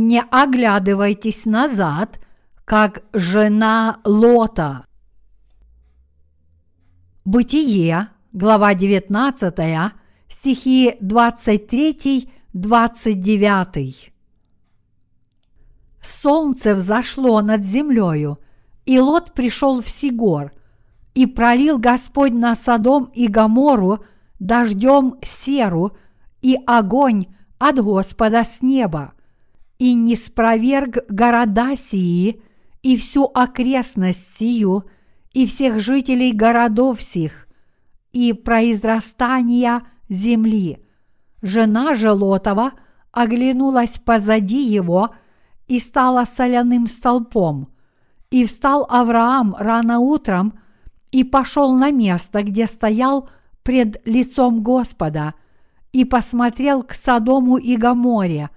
Не оглядывайтесь назад, как жена Лота. Бытие, глава 19, стихи 23-29. Солнце взошло над землею, и Лот пришел в Сигор, и пролил Господь на Содом и Гомору дождем серу и огонь от Господа с неба, и не спроверг города сии и всю окрестность сию, и всех жителей городов сих, и произрастания земли. Жена же Лотова оглянулась позади его и стала соляным столпом. И встал Авраам рано утром и пошел на место, где стоял пред лицом Господа, и посмотрел к Содому и Гоморе,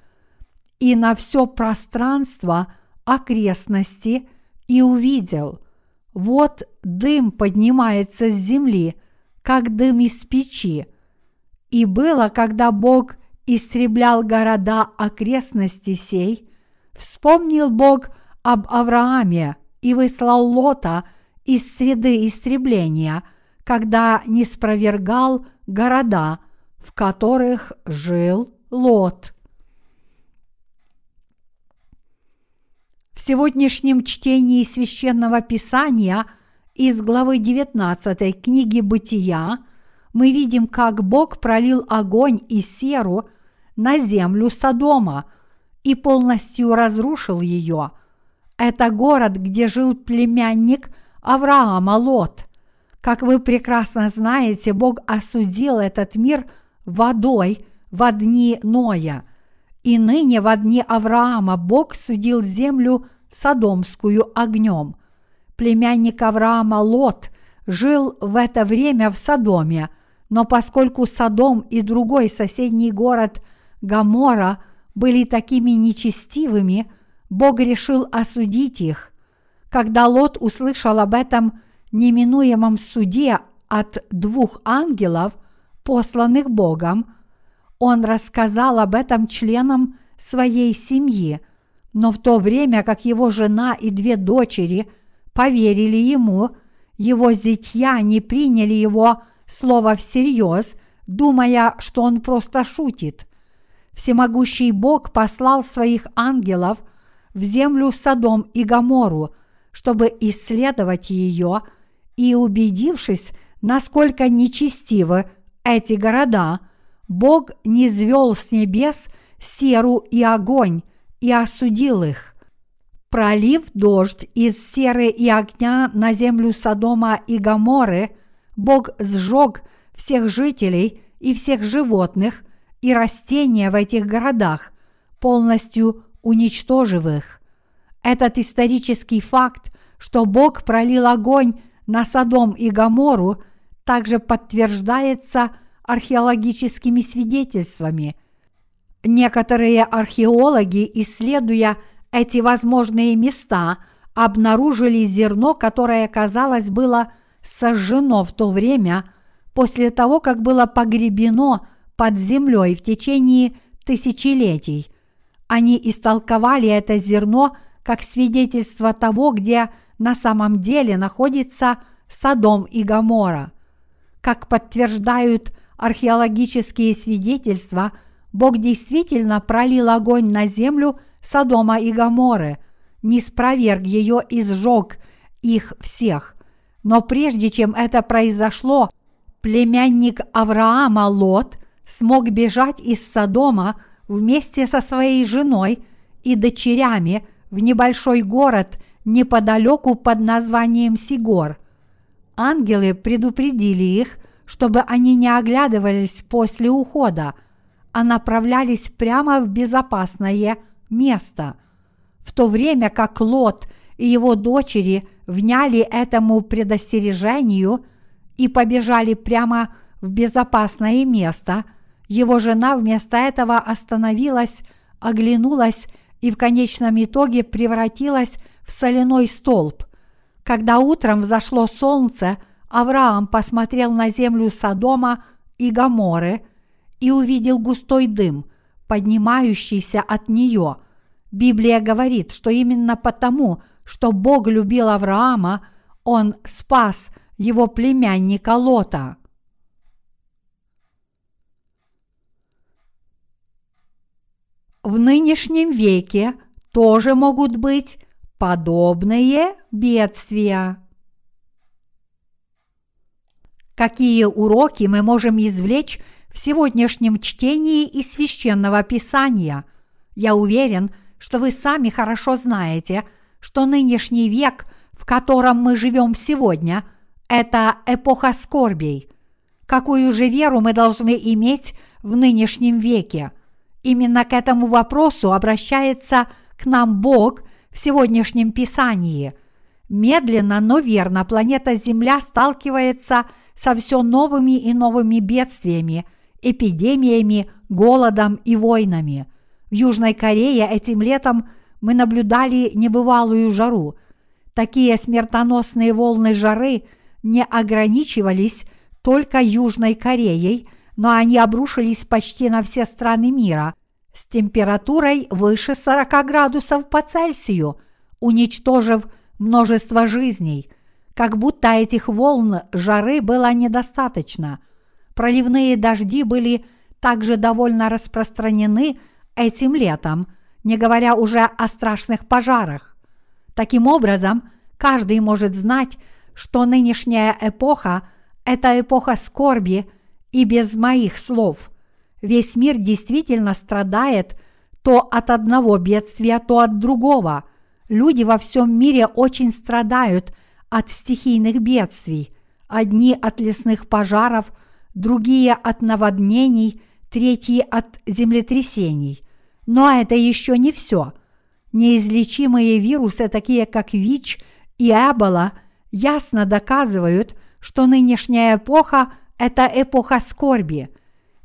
и на все пространство окрестности, и увидел, вот дым поднимается с земли, как дым из печи. И было, когда Бог истреблял города окрестности сей, вспомнил Бог об Аврааме и выслал Лота из среды истребления, когда не спровергал города, в которых жил Лот. В сегодняшнем чтении священного писания из главы 19 книги Бытия мы видим, как Бог пролил огонь и серу на землю Содома и полностью разрушил ее. Это город, где жил племянник Авраама Лот. Как вы прекрасно знаете, Бог осудил этот мир водой в дни Ноя – и ныне во дни Авраама Бог судил землю Содомскую огнем. Племянник Авраама Лот жил в это время в Содоме, но поскольку Содом и другой соседний город Гамора были такими нечестивыми, Бог решил осудить их. Когда Лот услышал об этом неминуемом суде от двух ангелов, посланных Богом, он рассказал об этом членам своей семьи, но в то время как его жена и две дочери поверили ему, его зятья не приняли его слово всерьез, думая, что он просто шутит. Всемогущий Бог послал своих ангелов в землю Содом и Гомору, чтобы исследовать ее, и убедившись, насколько нечестивы эти города – Бог не звел с небес серу и огонь и осудил их. Пролив дождь из серы и огня на землю Содома и Гаморы, Бог сжег всех жителей и всех животных и растения в этих городах, полностью уничтожив их. Этот исторический факт, что Бог пролил огонь на Содом и Гамору, также подтверждается – археологическими свидетельствами. Некоторые археологи, исследуя эти возможные места, обнаружили зерно, которое, казалось, было сожжено в то время, после того, как было погребено под землей в течение тысячелетий. Они истолковали это зерно как свидетельство того, где на самом деле находится Содом и Гамора. Как подтверждают археологические свидетельства, Бог действительно пролил огонь на землю Содома и Гаморы, не спроверг ее и сжег их всех. Но прежде чем это произошло, племянник Авраама Лот смог бежать из Содома вместе со своей женой и дочерями в небольшой город неподалеку под названием Сигор. Ангелы предупредили их, чтобы они не оглядывались после ухода, а направлялись прямо в безопасное место. В то время как Лот и его дочери вняли этому предостережению и побежали прямо в безопасное место, его жена вместо этого остановилась, оглянулась и в конечном итоге превратилась в соляной столб. Когда утром взошло солнце – Авраам посмотрел на землю Содома и Гаморы и увидел густой дым, поднимающийся от нее. Библия говорит, что именно потому, что Бог любил Авраама, он спас его племянника Лота. В нынешнем веке тоже могут быть подобные бедствия. Какие уроки мы можем извлечь в сегодняшнем чтении из священного писания? Я уверен, что вы сами хорошо знаете, что нынешний век, в котором мы живем сегодня, это эпоха скорбей. Какую же веру мы должны иметь в нынешнем веке? Именно к этому вопросу обращается к нам Бог в сегодняшнем Писании. Медленно, но верно планета Земля сталкивается со все новыми и новыми бедствиями, эпидемиями, голодом и войнами – в Южной Корее этим летом мы наблюдали небывалую жару. Такие смертоносные волны жары не ограничивались только Южной Кореей, но они обрушились почти на все страны мира с температурой выше 40 градусов по Цельсию, уничтожив множество жизней. Как будто этих волн жары было недостаточно. Проливные дожди были также довольно распространены – этим летом, не говоря уже о страшных пожарах. Таким образом, каждый может знать, что нынешняя эпоха – это эпоха скорби и без моих слов. Весь мир действительно страдает то от одного бедствия, то от другого. Люди во всем мире очень страдают от стихийных бедствий. Одни от лесных пожаров, другие от наводнений, третьи от землетрясений. Но это еще не все. Неизлечимые вирусы, такие как ВИЧ и Эбола, ясно доказывают, что нынешняя эпоха – это эпоха скорби.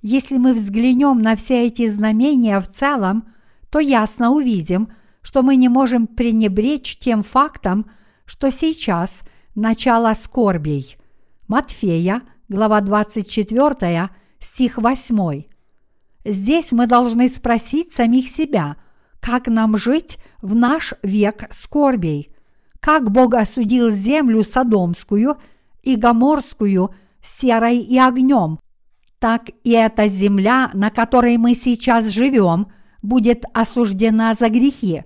Если мы взглянем на все эти знамения в целом, то ясно увидим, что мы не можем пренебречь тем фактом, что сейчас начало скорбей. Матфея, глава 24, стих 8. Здесь мы должны спросить самих себя, как нам жить в наш век скорбей, как Бог осудил землю Содомскую и Гоморскую серой и огнем, так и эта земля, на которой мы сейчас живем, будет осуждена за грехи.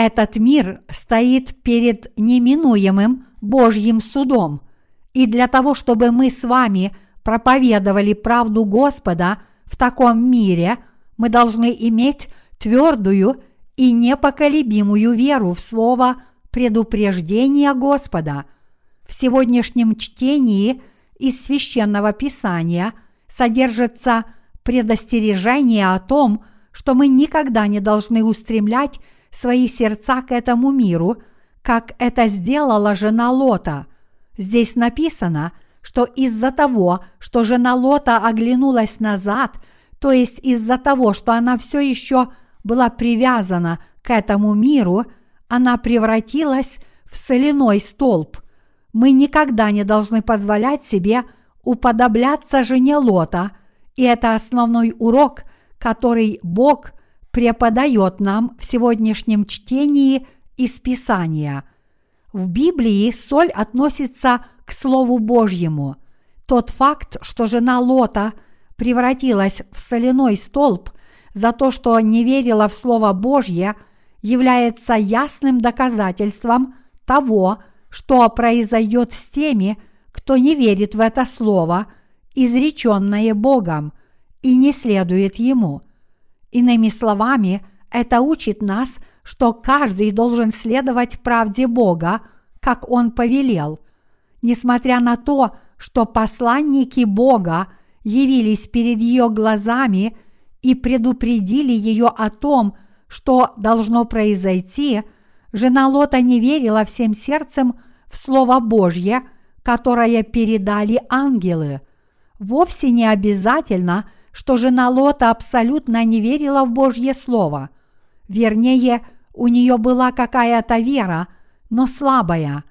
Этот мир стоит перед неминуемым Божьим судом. И для того, чтобы мы с вами проповедовали правду Господа – в таком мире мы должны иметь твердую и непоколебимую веру в слово предупреждения Господа. В сегодняшнем чтении из священного писания содержится предостережение о том, что мы никогда не должны устремлять свои сердца к этому миру, как это сделала жена Лота. Здесь написано – что из-за того, что жена Лота оглянулась назад, то есть из-за того, что она все еще была привязана к этому миру, она превратилась в соляной столб. Мы никогда не должны позволять себе уподобляться жене Лота, и это основной урок, который Бог преподает нам в сегодняшнем чтении из Писания. В Библии соль относится к Слову Божьему. Тот факт, что жена Лота превратилась в соляной столб за то, что не верила в Слово Божье, является ясным доказательством того, что произойдет с теми, кто не верит в это Слово, изреченное Богом, и не следует Ему. Иными словами, это учит нас, что каждый должен следовать правде Бога, как Он повелел – несмотря на то, что посланники Бога явились перед ее глазами и предупредили ее о том, что должно произойти, жена Лота не верила всем сердцем в Слово Божье, которое передали ангелы. Вовсе не обязательно, что жена Лота абсолютно не верила в Божье Слово. Вернее, у нее была какая-то вера, но слабая.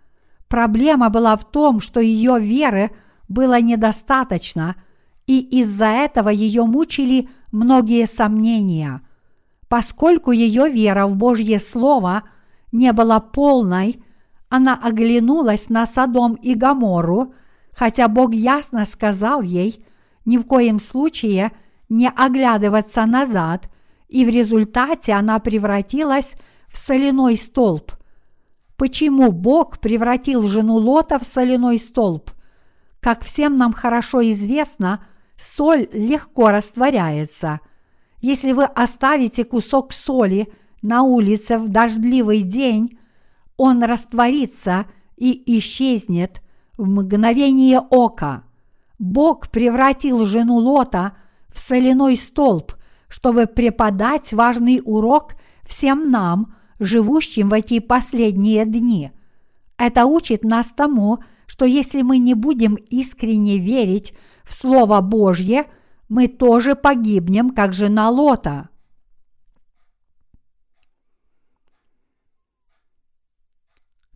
Проблема была в том, что ее веры было недостаточно, и из-за этого ее мучили многие сомнения. Поскольку ее вера в Божье Слово не была полной, она оглянулась на Содом и Гоморру, хотя Бог ясно сказал ей ни в коем случае не оглядываться назад, и в результате она превратилась в соляной столб. Почему Бог превратил жену Лота в соляной столб? Как всем нам хорошо известно, соль легко растворяется. Если вы оставите кусок соли на улице в дождливый день, он растворится и исчезнет в мгновение ока. Бог превратил жену Лота в соляной столб, чтобы преподать важный урок всем нам, живущим в эти последние дни. Это учит нас тому, что если мы не будем искренне верить в Слово Божье, мы тоже погибнем, как жена Лота.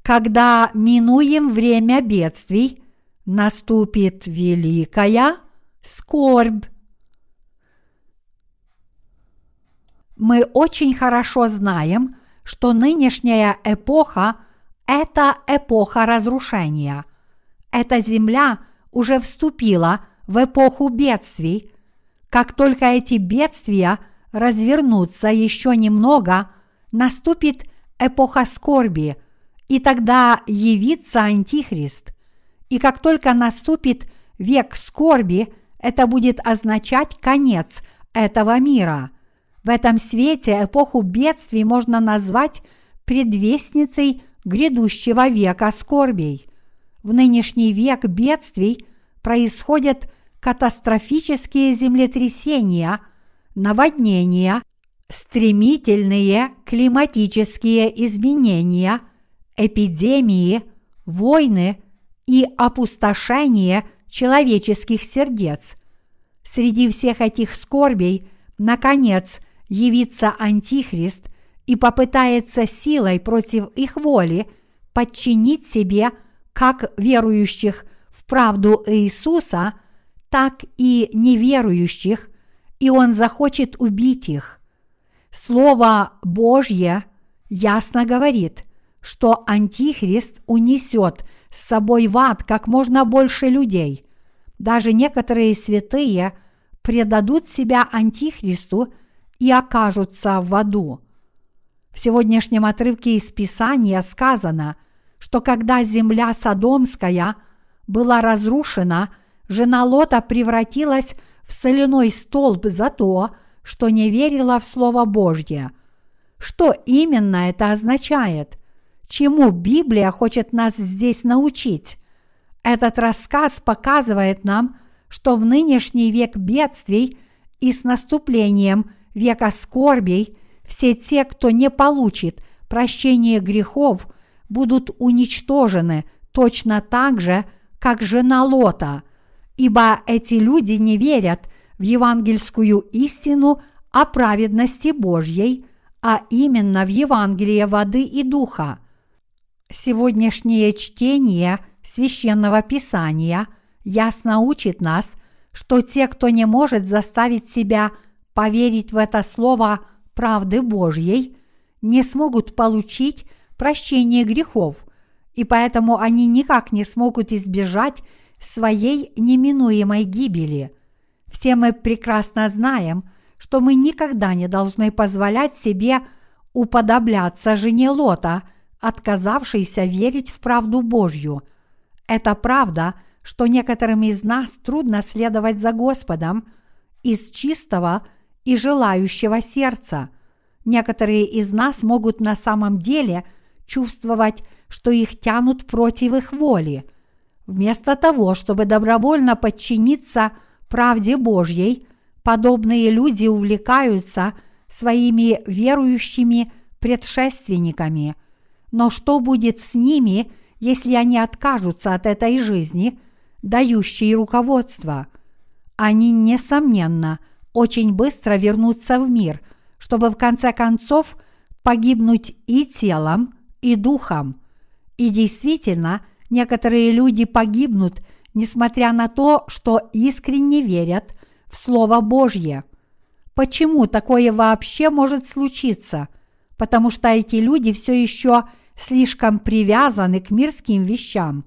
Когда минуем время бедствий, наступит великая скорбь. Мы очень хорошо знаем, что нынешняя эпоха – это эпоха разрушения. Эта земля уже вступила в эпоху бедствий. Как только эти бедствия развернутся еще немного, наступит эпоха скорби, и тогда явится Антихрист. И как только наступит век скорби, это будет означать конец этого мира. В этом свете эпоху бедствий можно назвать предвестницей грядущего века скорбей. В нынешний век бедствий происходят катастрофические землетрясения, наводнения, стремительные климатические изменения, эпидемии, войны – и опустошение человеческих сердец. Среди всех этих скорбей, наконец, явится Антихрист и попытается силой против их воли подчинить себе как верующих в правду Иисуса, так и неверующих, и он захочет убить их. Слово Божье ясно говорит, что Антихрист унесет – с собой в ад как можно больше людей. Даже некоторые святые предадут себя Антихристу и окажутся в аду. В сегодняшнем отрывке из Писания сказано, что когда земля Содомская была разрушена, жена Лота превратилась в соляной столб за то, что не верила в Слово Божье. Что именно это означает? Чему Библия хочет нас здесь научить. Этот рассказ показывает нам, что в нынешний век бедствий и с наступлением века скорбей все те, кто не получит прощение грехов, будут уничтожены точно так же, как жена Лота, ибо эти люди не верят в евангельскую истину о праведности Божьей, а именно в Евангелие воды и духа – Сегодняшнее чтение священного писания ясно учит нас, что те, кто не может заставить себя поверить в это слово правды Божьей, не смогут получить прощение грехов, и поэтому они никак не смогут избежать своей неминуемой гибели. Все мы прекрасно знаем, что мы никогда не должны позволять себе уподобляться жене Лота – отказавшийся верить в правду Божью. Это правда, что некоторым из нас трудно следовать за Господом из чистого и желающего сердца. Некоторые из нас могут на самом деле чувствовать, что их тянут против их воли. Вместо того, чтобы добровольно подчиниться правде Божьей, подобные люди увлекаются своими верующими предшественниками – но что будет с ними, если они откажутся от этой жизни, дающей руководство? Они, несомненно, очень быстро вернутся в мир, чтобы в конце концов погибнуть и телом, и духом. И действительно, некоторые люди погибнут, несмотря на то, что искренне верят в Слово Божье. Почему такое вообще может случиться? Потому что эти люди все еще слишком привязаны к мирским вещам,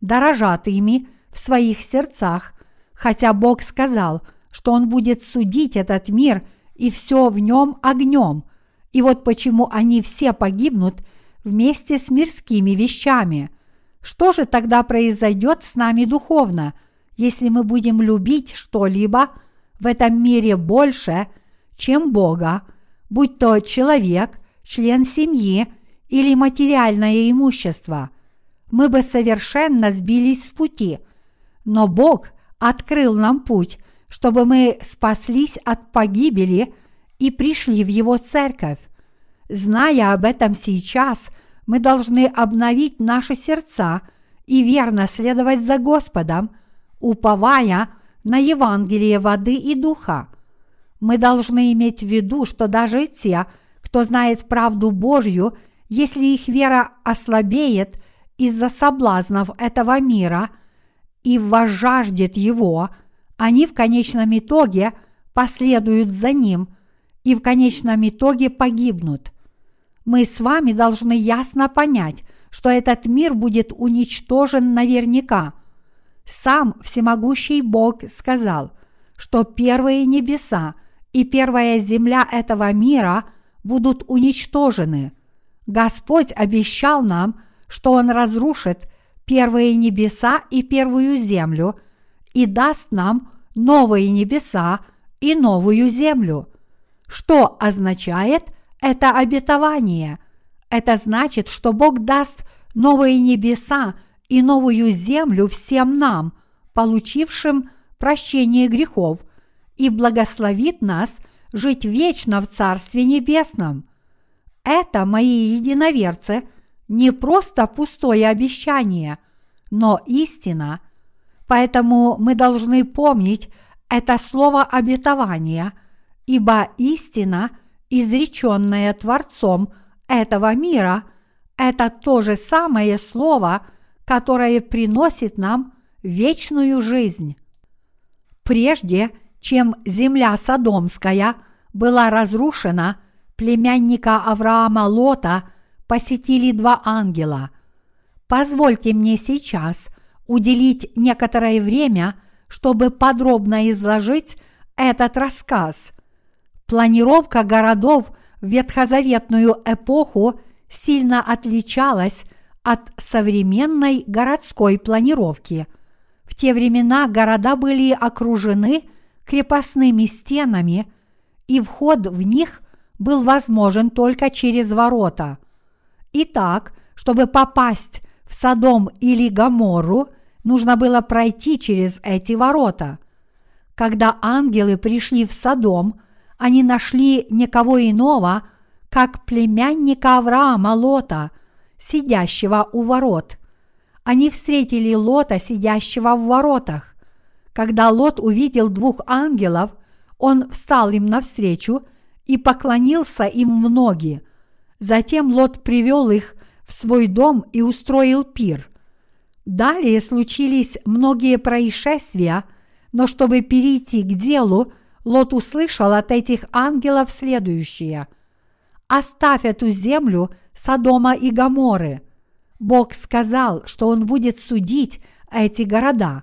дорожат ими в своих сердцах, хотя Бог сказал, что Он будет судить этот мир и все в нем огнем. И вот почему они все погибнут вместе с мирскими вещами. Что же тогда произойдет с нами духовно, если мы будем любить что-либо в этом мире больше, чем Бога, будь то человек, член семьи или материальное имущество? Мы бы совершенно сбились с пути, но Бог открыл нам путь, чтобы мы спаслись от погибели и пришли в Его церковь. Зная об этом сейчас, мы должны обновить наши сердца и верно следовать за Господом, уповая на Евангелие воды и духа. Мы должны иметь в виду, что даже те, кто знает правду Божью, если их вера ослабеет из-за соблазнов этого мира и возжаждет его, они в конечном итоге последуют за ним и в конечном итоге погибнут. Мы с вами должны ясно понять, что этот мир будет уничтожен наверняка. Сам всемогущий Бог сказал, что первые небеса и первая земля этого мира будут уничтожены. Господь обещал нам, что Он разрушит первые небеса и первую землю и даст нам новые небеса и новую землю. Что означает – это обетование. Это значит, что Бог даст новые небеса и новую землю всем нам, получившим прощение грехов, и благословит нас жить вечно в Царстве Небесном. Это, мои единоверцы, не просто пустое обещание, но истина. Поэтому мы должны помнить это слово обетования, ибо истина – изреченное Творцом этого мира, это то же самое слово, которое приносит нам вечную жизнь. Прежде чем земля Содомская была разрушена, племянника Авраама Лота посетили два ангела. Позвольте мне сейчас уделить некоторое время, чтобы подробно изложить этот рассказ – Планировка городов в ветхозаветную эпоху сильно отличалась от современной городской планировки. В те времена города были окружены крепостными стенами, и вход в них был возможен только через ворота. Итак, чтобы попасть в Содом или Гамору, нужно было пройти через эти ворота. Когда ангелы пришли в Содом – они нашли никого иного, как племянника Авраама Лота, сидящего у ворот. Они встретили Лота, сидящего в воротах. Когда Лот увидел двух ангелов, он встал им навстречу и поклонился им в ноги. Затем Лот привел их в свой дом и устроил пир. Далее случились многие происшествия, но чтобы перейти к делу, Лот услышал от этих ангелов следующее. «Оставь эту землю Содома и Гаморы». Бог сказал, что Он будет судить эти города.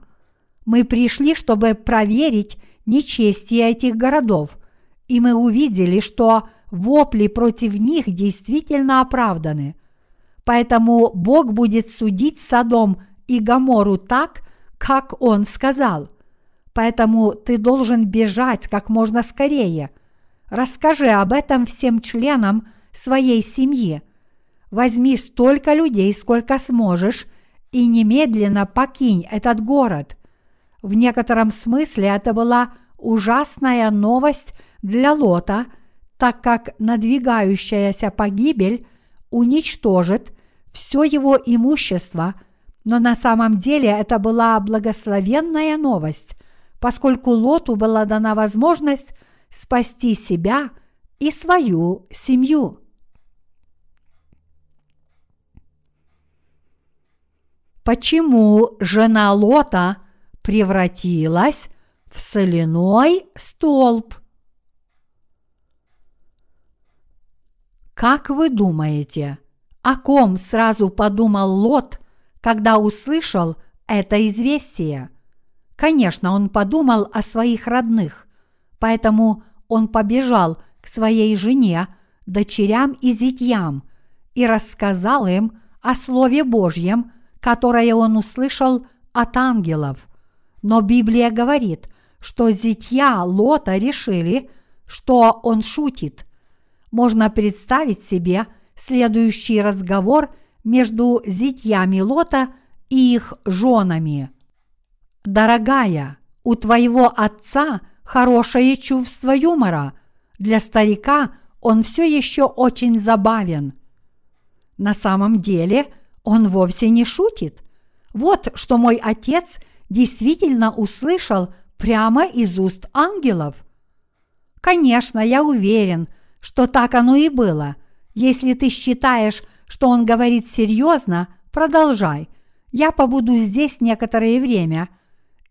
Мы пришли, чтобы проверить нечестие этих городов, и мы увидели, что вопли против них действительно оправданы. Поэтому Бог будет судить Содом и Гамору так, как Он сказал – Поэтому ты должен бежать как можно скорее. Расскажи об этом всем членам своей семьи. Возьми столько людей, сколько сможешь, и немедленно покинь этот город. В некотором смысле это была ужасная новость для Лота, так как надвигающаяся погибель уничтожит все его имущество, но на самом деле это была благословенная новость, поскольку Лоту была дана возможность спасти себя и свою семью. Почему жена Лота превратилась в соляной столб? Как вы думаете, о ком сразу подумал Лот, когда услышал это известие? Конечно, он подумал о своих родных, поэтому он побежал к своей жене, дочерям и зятьям и рассказал им о Слове Божьем, которое он услышал от ангелов. Но Библия говорит, что зятья Лота решили, что он шутит. Можно представить себе следующий разговор между зятьями Лота и их женами. «Дорогая, у твоего отца хорошее чувство юмора. Для старика он все еще очень забавен. На самом деле он вовсе не шутит. Вот что мой отец действительно услышал прямо из уст ангелов. Конечно, я уверен, что так оно и было. Если ты считаешь, что он говорит серьезно, продолжай. Я побуду здесь некоторое время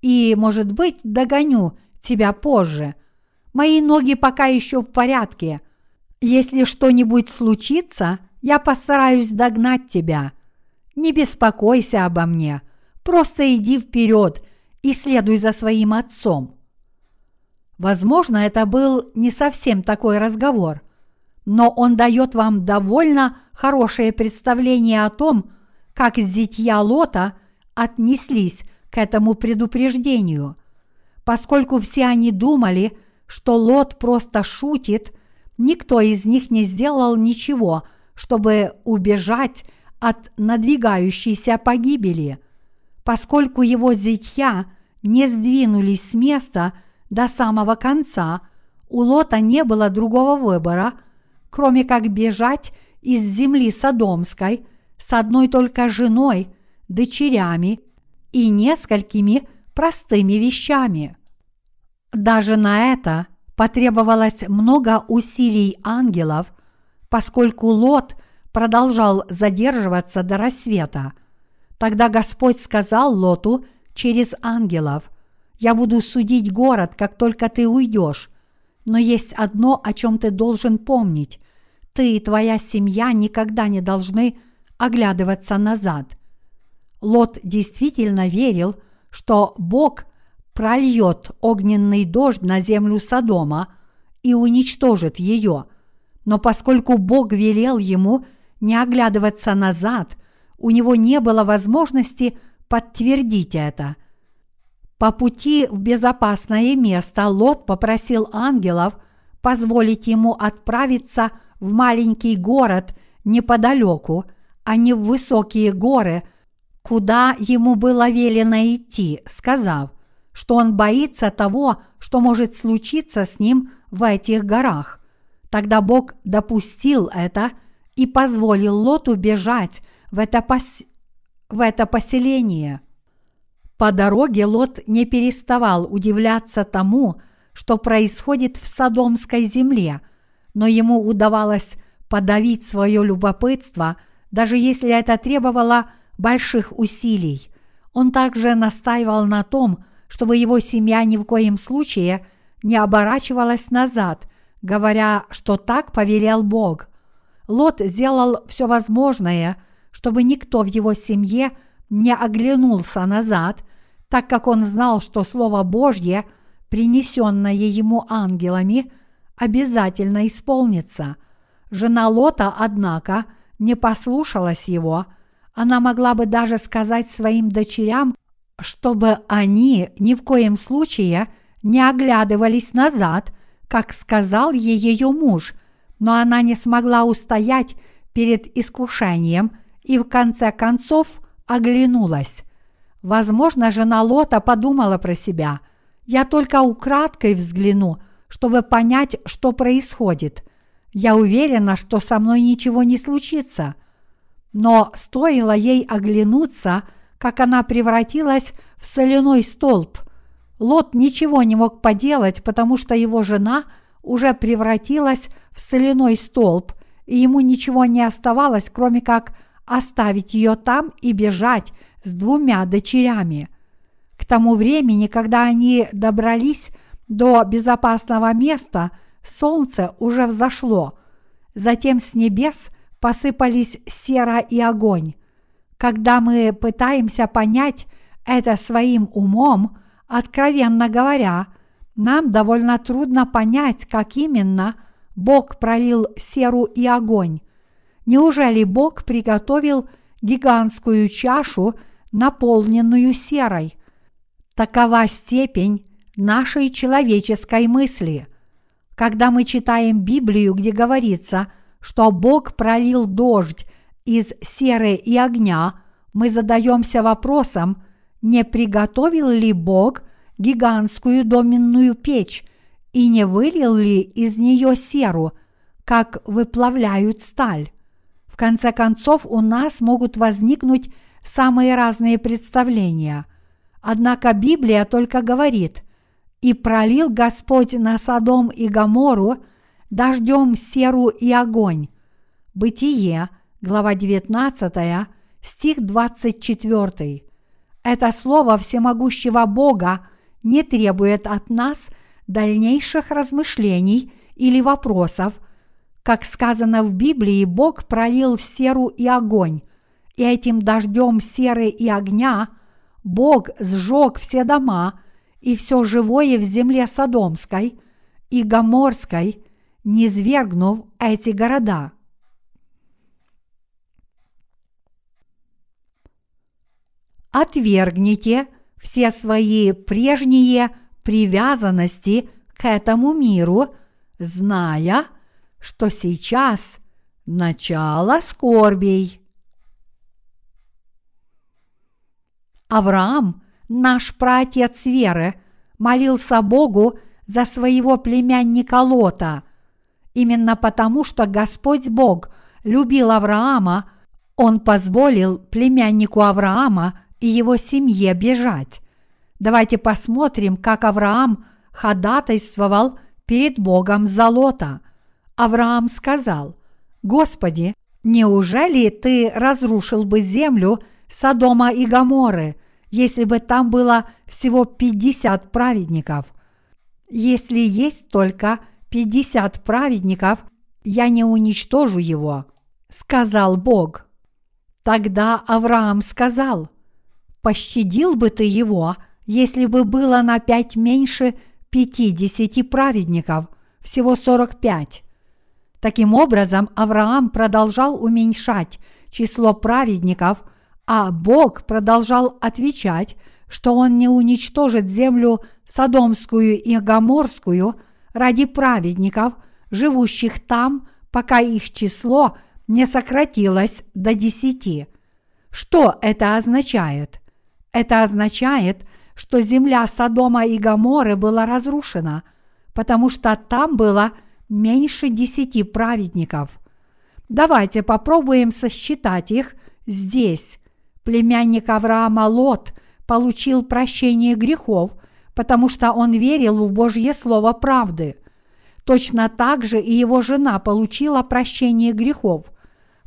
и, может быть, догоню тебя позже. Мои ноги пока еще в порядке. Если что-нибудь случится, я постараюсь догнать тебя. Не беспокойся обо мне, просто иди вперед и следуй за своим отцом. Возможно, это был не совсем такой разговор, но он дает вам довольно хорошее представление о том, как зятья Лота отнеслись к этому предупреждению. Поскольку все они думали, что Лот просто шутит, никто из них не сделал ничего – чтобы убежать от надвигающейся погибели, поскольку его зятья не сдвинулись с места до самого конца, у Лота не было другого выбора, кроме как бежать из земли Содомской с одной только женой, дочерями и несколькими простыми вещами. Даже на это потребовалось много усилий ангелов – поскольку Лот продолжал задерживаться до рассвета. Тогда Господь сказал Лоту через ангелов, «Я буду судить город, как только ты уйдешь, но есть одно, о чем ты должен помнить. Ты и твоя семья никогда не должны оглядываться назад». Лот действительно верил, что Бог прольет огненный дождь на землю Содома и уничтожит ее – но поскольку Бог велел ему не оглядываться назад, у него не было возможности подтвердить это. По пути в безопасное место Лот попросил ангелов позволить ему отправиться в маленький город неподалеку, а не в высокие горы, куда ему было велено идти, сказав, что он боится того, что может случиться с ним в этих горах. Тогда Бог допустил это и позволил Лоту бежать в это, пос... в это поселение. По дороге Лот не переставал удивляться тому, что происходит в Содомской земле, но ему удавалось подавить свое любопытство, даже если это требовало больших усилий. Он также настаивал на том, чтобы его семья ни в коем случае не оборачивалась назад – говоря, что так повелел Бог. Лот сделал все возможное, чтобы никто в его семье не оглянулся назад, так как он знал, что Слово Божье, принесенное ему ангелами, обязательно исполнится. Жена Лота, однако, не послушалась его. Она могла бы даже сказать своим дочерям, чтобы они ни в коем случае не оглядывались назад – как сказал ей ее муж, но она не смогла устоять перед искушением и в конце концов оглянулась. Возможно, жена Лота подумала про себя. Я только украдкой взгляну, чтобы понять, что происходит. Я уверена, что со мной ничего не случится. Но стоило ей оглянуться, как она превратилась в соляной столб – Лот ничего не мог поделать, потому что его жена уже превратилась в соляной столб, и ему ничего не оставалось, кроме как оставить ее там и бежать с двумя дочерями. К тому времени, когда они добрались до безопасного места, солнце уже взошло. Затем с небес посыпались сера и огонь. Когда мы пытаемся понять это своим умом, откровенно говоря, нам довольно трудно понять, как именно Бог пролил серу и огонь. Неужели Бог приготовил гигантскую чашу, наполненную серой? Такова степень нашей человеческой мысли. Когда мы читаем Библию, где говорится, что Бог пролил дождь из серы и огня, мы задаемся вопросом, не приготовил ли Бог гигантскую доменную печь и не вылил ли из нее серу, как выплавляют сталь. Конце концов, у нас могут возникнуть самые разные представления. Однако Библия только говорит, «И пролил Господь на Содом и Гомору дождем серу и огонь». Бытие, глава 19, стих 24. Это слово всемогущего Бога не требует от нас дальнейших размышлений или вопросов. Как сказано в Библии, Бог пролил серу и огонь, и этим дождем серы и огня Бог сжег все дома и все живое в земле Содомской и Гоморской, низвергнув эти города – отвергните все свои прежние привязанности к этому миру, зная, что сейчас начало скорбей. Авраам, наш праотец веры, молился Богу за своего племянника Лота. Именно потому, что Господь Бог любил Авраама, он позволил племяннику Авраама и его семье бежать. Давайте посмотрим, как Авраам ходатайствовал перед Богом за Лота. Авраам сказал, «Господи, неужели ты разрушил бы землю Содома и Гаморы, если бы там было всего пятьдесят праведников? Если есть только пятьдесят праведников, я не уничтожу его», — сказал Бог. Тогда Авраам сказал – пощадил бы ты его, если бы было на пять меньше пятидесяти праведников, всего сорок пять. Таким образом, Авраам продолжал уменьшать число праведников, а Бог продолжал отвечать, что он не уничтожит землю Содомскую и Гоморскую ради праведников, живущих там, пока их число не сократилось до десяти. Что это означает? Это означает, что земля Содома и Гаморы была разрушена, потому что там было меньше десяти праведников. Давайте попробуем сосчитать их здесь. Племянник Авраама Лот получил прощение грехов, потому что он верил в Божье Слово правды. Точно так же и его жена получила прощение грехов.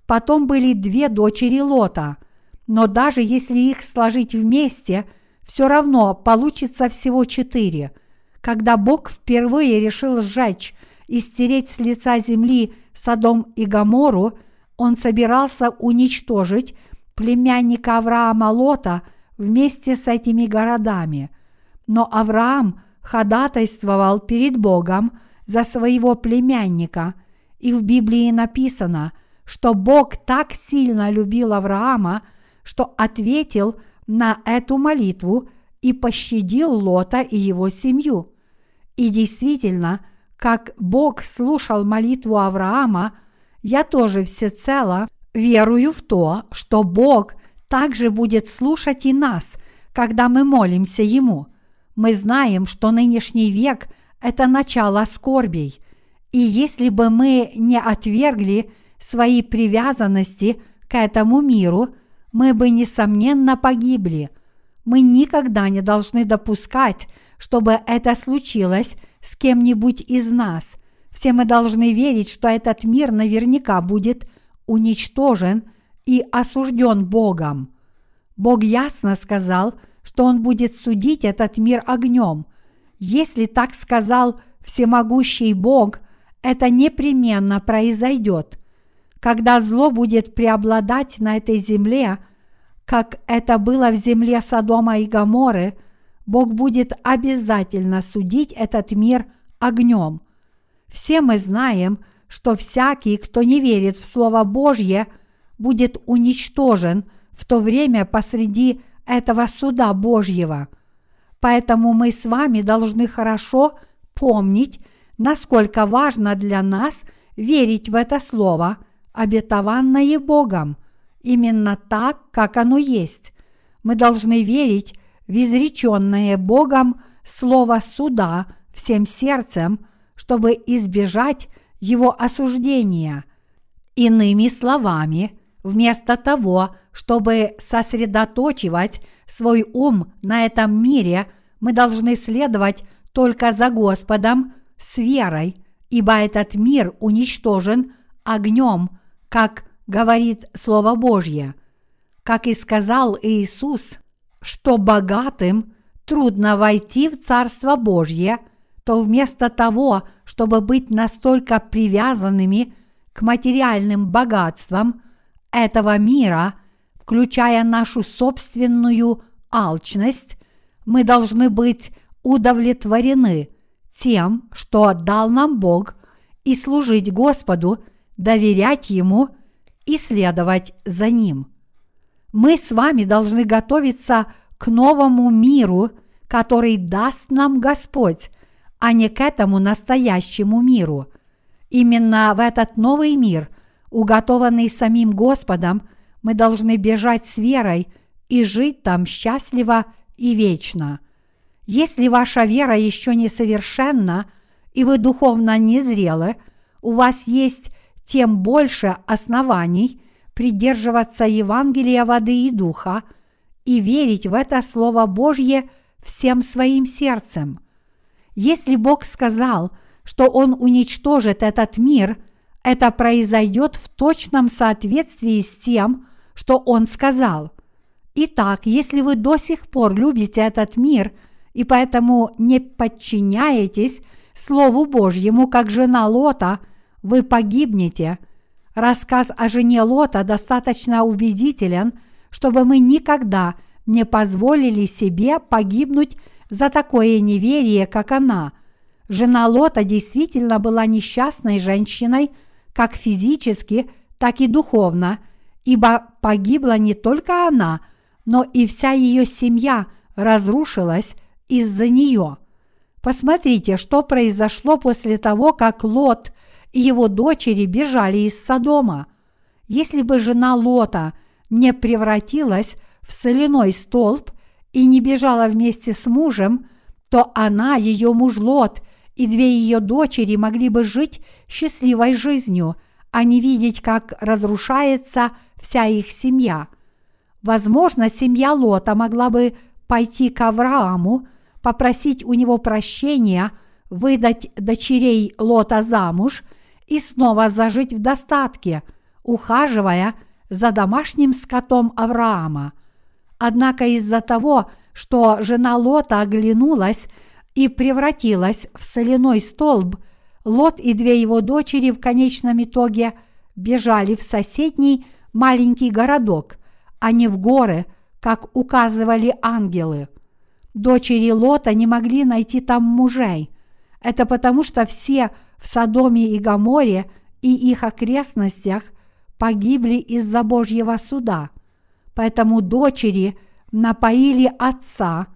Потом были две дочери Лота – но даже если их сложить вместе, все равно получится всего четыре. Когда Бог впервые решил сжечь и стереть с лица земли Содом и Гамору, он собирался уничтожить племянника Авраама Лота вместе с этими городами. Но Авраам ходатайствовал перед Богом за своего племянника, и в Библии написано, что Бог так сильно любил Авраама, что ответил на эту молитву и пощадил Лота и его семью. И действительно, как Бог слушал молитву Авраама, я тоже всецело верую в то, что Бог также будет слушать и нас, когда мы молимся Ему. Мы знаем, что нынешний век – это начало скорбей. И если бы мы не отвергли свои привязанности к этому миру – мы бы, несомненно, погибли. Мы никогда не должны допускать, чтобы это случилось с кем-нибудь из нас. Все мы должны верить, что этот мир наверняка будет уничтожен и осужден Богом. Бог ясно сказал, что Он будет судить этот мир огнем. Если так сказал всемогущий Бог, это непременно произойдет. Когда зло будет преобладать на этой земле, как это было в земле Содома и Гоморы, Бог будет обязательно судить этот мир огнем. Все мы знаем, что всякий, кто не верит в Слово Божье, будет уничтожен в то время посреди этого суда Божьего. Поэтому мы с вами должны хорошо помнить, насколько важно для нас верить в это Слово, обетованное Богом, именно так, как оно есть. Мы должны верить в изреченное Богом Слово суда всем сердцем, чтобы избежать его осуждения. Иными словами, вместо того, чтобы сосредоточивать свой ум на этом мире, мы должны следовать только за Господом с верой, ибо этот мир уничтожен огнем, как говорит Слово Божье. Как и сказал Иисус, что богатым трудно войти в Царство Божье, то вместо того, чтобы быть настолько привязанными к материальным богатствам этого мира, включая нашу собственную алчность, мы должны быть удовлетворены тем, что дал нам Бог, и служить Господу, доверять Ему и следовать за Ним. Мы с вами должны готовиться к новому миру, который даст нам Господь, а не к этому настоящему миру. Именно в этот новый мир, уготованный самим Господом, мы должны бежать с верой и жить там счастливо и вечно – если ваша вера еще не совершенна и вы духовно незрелы, у вас есть тем больше оснований придерживаться Евангелия воды и духа и верить в это Слово Божье всем своим сердцем. Если Бог сказал, что Он уничтожит этот мир, это произойдет в точном соответствии с тем, что Он сказал. Итак, если вы до сих пор любите этот мир – и поэтому не подчиняетесь Слову Божьему, как жена Лота, вы погибнете. Рассказ о жене Лота достаточно убедителен, чтобы мы никогда не позволили себе погибнуть за такое неверие, как она. Жена Лота действительно была несчастной женщиной, как физически, так и духовно, ибо погибла не только она, но и вся ее семья разрушилась из-за нее. Посмотрите, что произошло после того, как Лот и его дочери бежали из Содома. Если бы жена Лота не превратилась в соляной столб и не бежала вместе с мужем, то она, ее муж Лот и две ее дочери могли бы жить счастливой жизнью, а не видеть, как разрушается вся их семья. Возможно, семья Лота могла бы пойти к Аврааму попросить у него прощения, выдать дочерей Лота замуж и снова зажить в достатке, ухаживая за домашним скотом Авраама. Однако из-за того, что жена Лота оглянулась и превратилась в соляной столб, Лот и две его дочери в конечном итоге бежали в соседний маленький городок, а не в горы, как указывали ангелы – Дочери Лота не могли найти там мужей. Это потому, что все в Содоме и Гаморе и их окрестностях погибли из-за Божьего суда. Поэтому дочери напоили отца,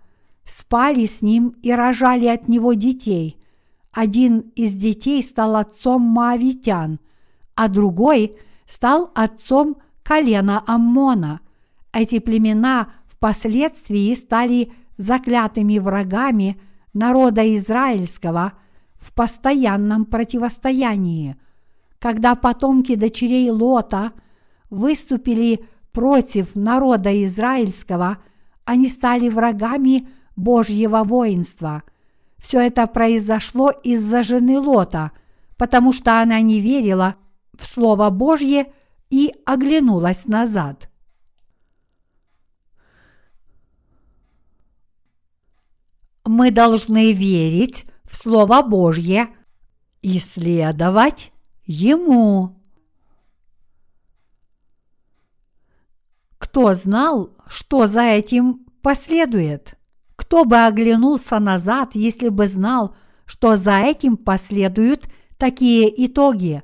спали с ним и рожали от него детей. Один из детей стал отцом Моавитян, а другой стал отцом колена Аммона. Эти племена впоследствии стали заклятыми врагами народа израильского в постоянном противостоянии. Когда потомки дочерей Лота выступили против народа израильского, они стали врагами Божьего воинства. Все это произошло из-за жены Лота, потому что она не верила в Слово Божье и оглянулась назад. мы должны верить Слово Божье и следовать Ему. Кто знал, что за этим последует? Кто бы оглянулся назад, если бы знал, что за этим последуют такие итоги?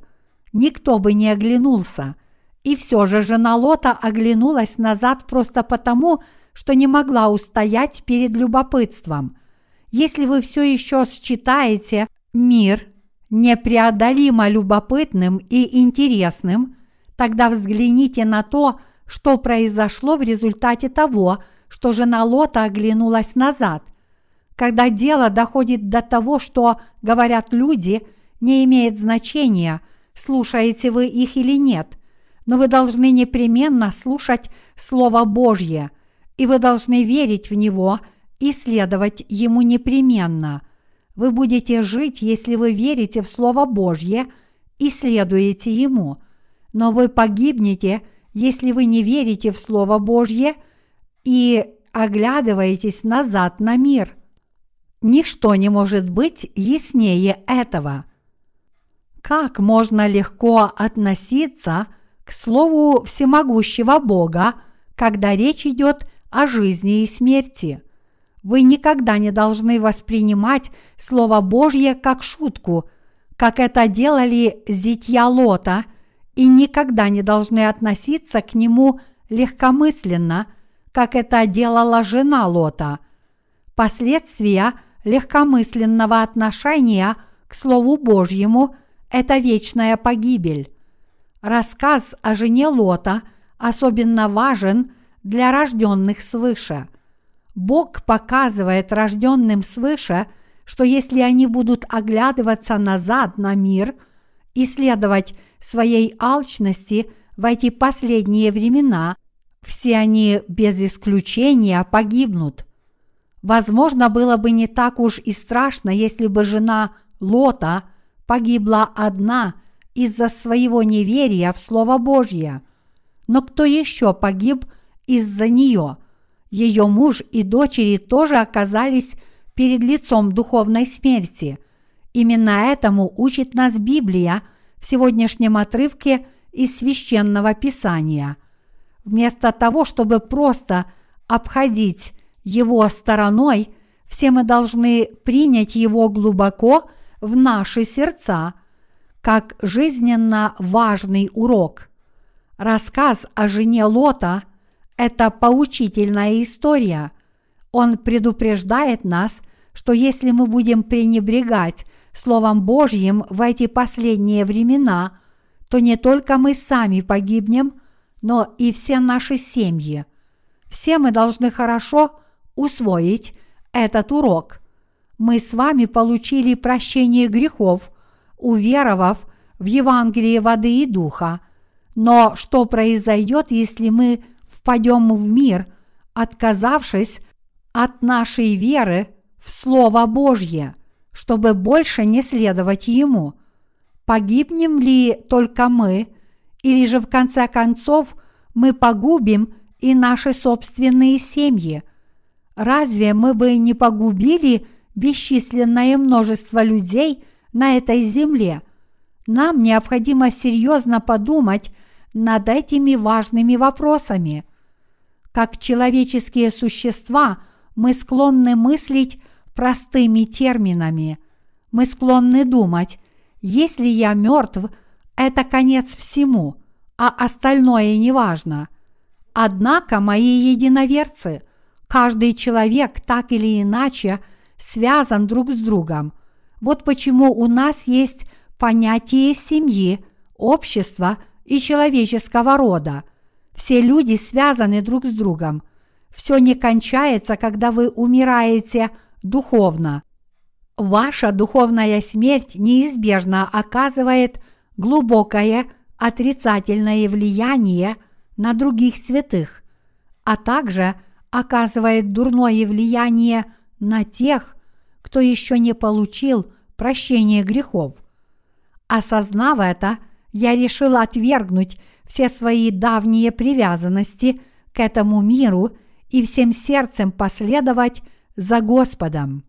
Никто бы не оглянулся. И все же жена Лота оглянулась назад просто потому, что не могла устоять перед любопытством. Если вы все еще считаете мир непреодолимо любопытным и интересным, тогда взгляните на то, что произошло в результате того, что жена Лота оглянулась назад. Когда дело доходит до того, что говорят люди, не имеет значения, слушаете вы их или нет, но вы должны непременно слушать Слово Божье, и вы должны верить в него и следовать ему непременно. Вы будете жить, если вы верите в Слово Божье и следуете ему, но вы погибнете, если вы не верите в Слово Божье и оглядываетесь назад на мир. Ничто не может быть яснее этого. Как можно легко относиться к Слову всемогущего Бога, когда речь идет о жизни и смерти? Вы никогда не должны воспринимать Слово Божье как шутку, как это делали зятья Лота – и никогда не должны относиться к нему легкомысленно, как это делала жена Лота. Последствия легкомысленного отношения к Слову Божьему – это вечная погибель. Рассказ о жене Лота особенно важен для рожденных свыше. Бог показывает рожденным свыше, что если они будут оглядываться назад на мир и следовать своей алчности в эти последние времена, все они без исключения погибнут. Возможно, было бы не так уж и страшно, если бы жена Лота погибла одна из-за своего неверия в Слово Божье. Но кто еще погиб из-за нее? Ее муж и дочери тоже оказались перед лицом духовной смерти. Именно этому учит нас Библия – в сегодняшнем отрывке из священного писания. Вместо того, чтобы просто обходить его стороной, все мы должны принять его глубоко в наши сердца, как жизненно важный урок. Рассказ о жене Лота – это поучительная история. Он предупреждает нас, что если мы будем пренебрегать Словом Божьим в эти последние времена, то не только мы сами погибнем, но и все наши семьи. Все мы должны хорошо усвоить этот урок. Мы с вами получили прощение грехов, уверовав в Евангелие воды и духа. Но что произойдет, если мы впадем в мир, отказавшись от нашей веры в Слово Божье – чтобы больше не следовать ему. Погибнем ли только мы, или же в конце концов мы погубим и наши собственные семьи? Разве мы бы не погубили бесчисленное множество людей на этой земле? Нам необходимо серьезно подумать над этими важными вопросами. Как человеческие существа мы склонны мыслить простыми терминами. Мы склонны думать, если я мертв, это конец всему, а остальное не важно. Однако мои единоверцы, каждый человек так или иначе связан друг с другом. Вот почему у нас есть понятие семьи, общества и человеческого рода. Все люди связаны друг с другом. Все не кончается, когда вы умираете духовно. Ваша духовная смерть неизбежно оказывает глубокое отрицательное влияние на других святых, а также оказывает дурное влияние на тех, кто еще не получил прощения грехов. Осознав это, я решил отвергнуть все свои давние привязанности к этому миру и всем сердцем последовать – за Господом.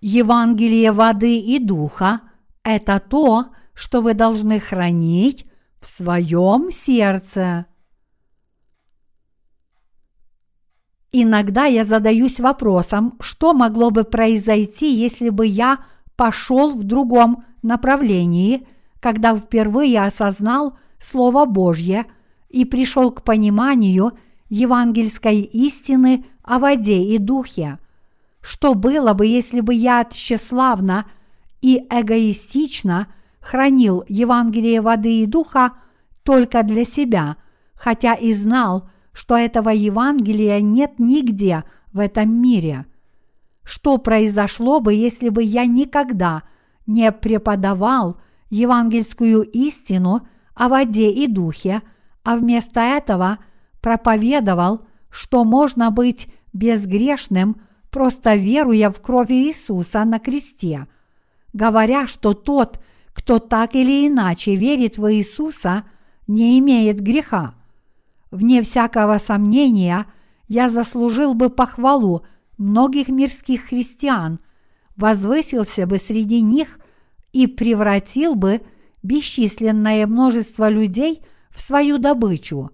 Евангелие воды и духа – это то, что вы должны хранить в своем сердце. Иногда я задаюсь вопросом, что могло бы произойти, если бы я пошел в другом направлении, когда впервые осознал Слово Божье и пришел к пониманию евангельской истины о воде и духе. Что было бы, если бы я тщеславно и эгоистично хранил Евангелие воды и духа только для себя, хотя и знал, что этого Евангелия нет нигде в этом мире. Что произошло бы, если бы я никогда не преподавал евангельскую истину о воде и духе, а вместо этого проповедовал, что можно быть безгрешным, просто веруя в кровь Иисуса на кресте, говоря, что тот, кто так или иначе верит в Иисуса, не имеет греха. Вне всякого сомнения, я заслужил бы похвалу многих мирских христиан, возвысился бы среди них и превратил бы бесчисленное множество людей в свою добычу.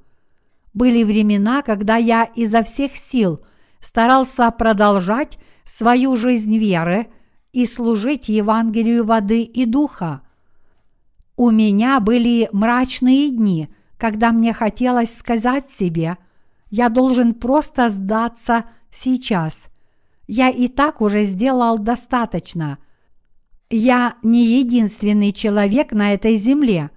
Были времена, когда я изо всех сил старался продолжать свою жизнь веры и служить Евангелию воды и духа. У меня были мрачные дни – когда мне хотелось сказать себе, я должен просто сдаться сейчас. Я и так уже сделал достаточно. Я не единственный человек на этой земле.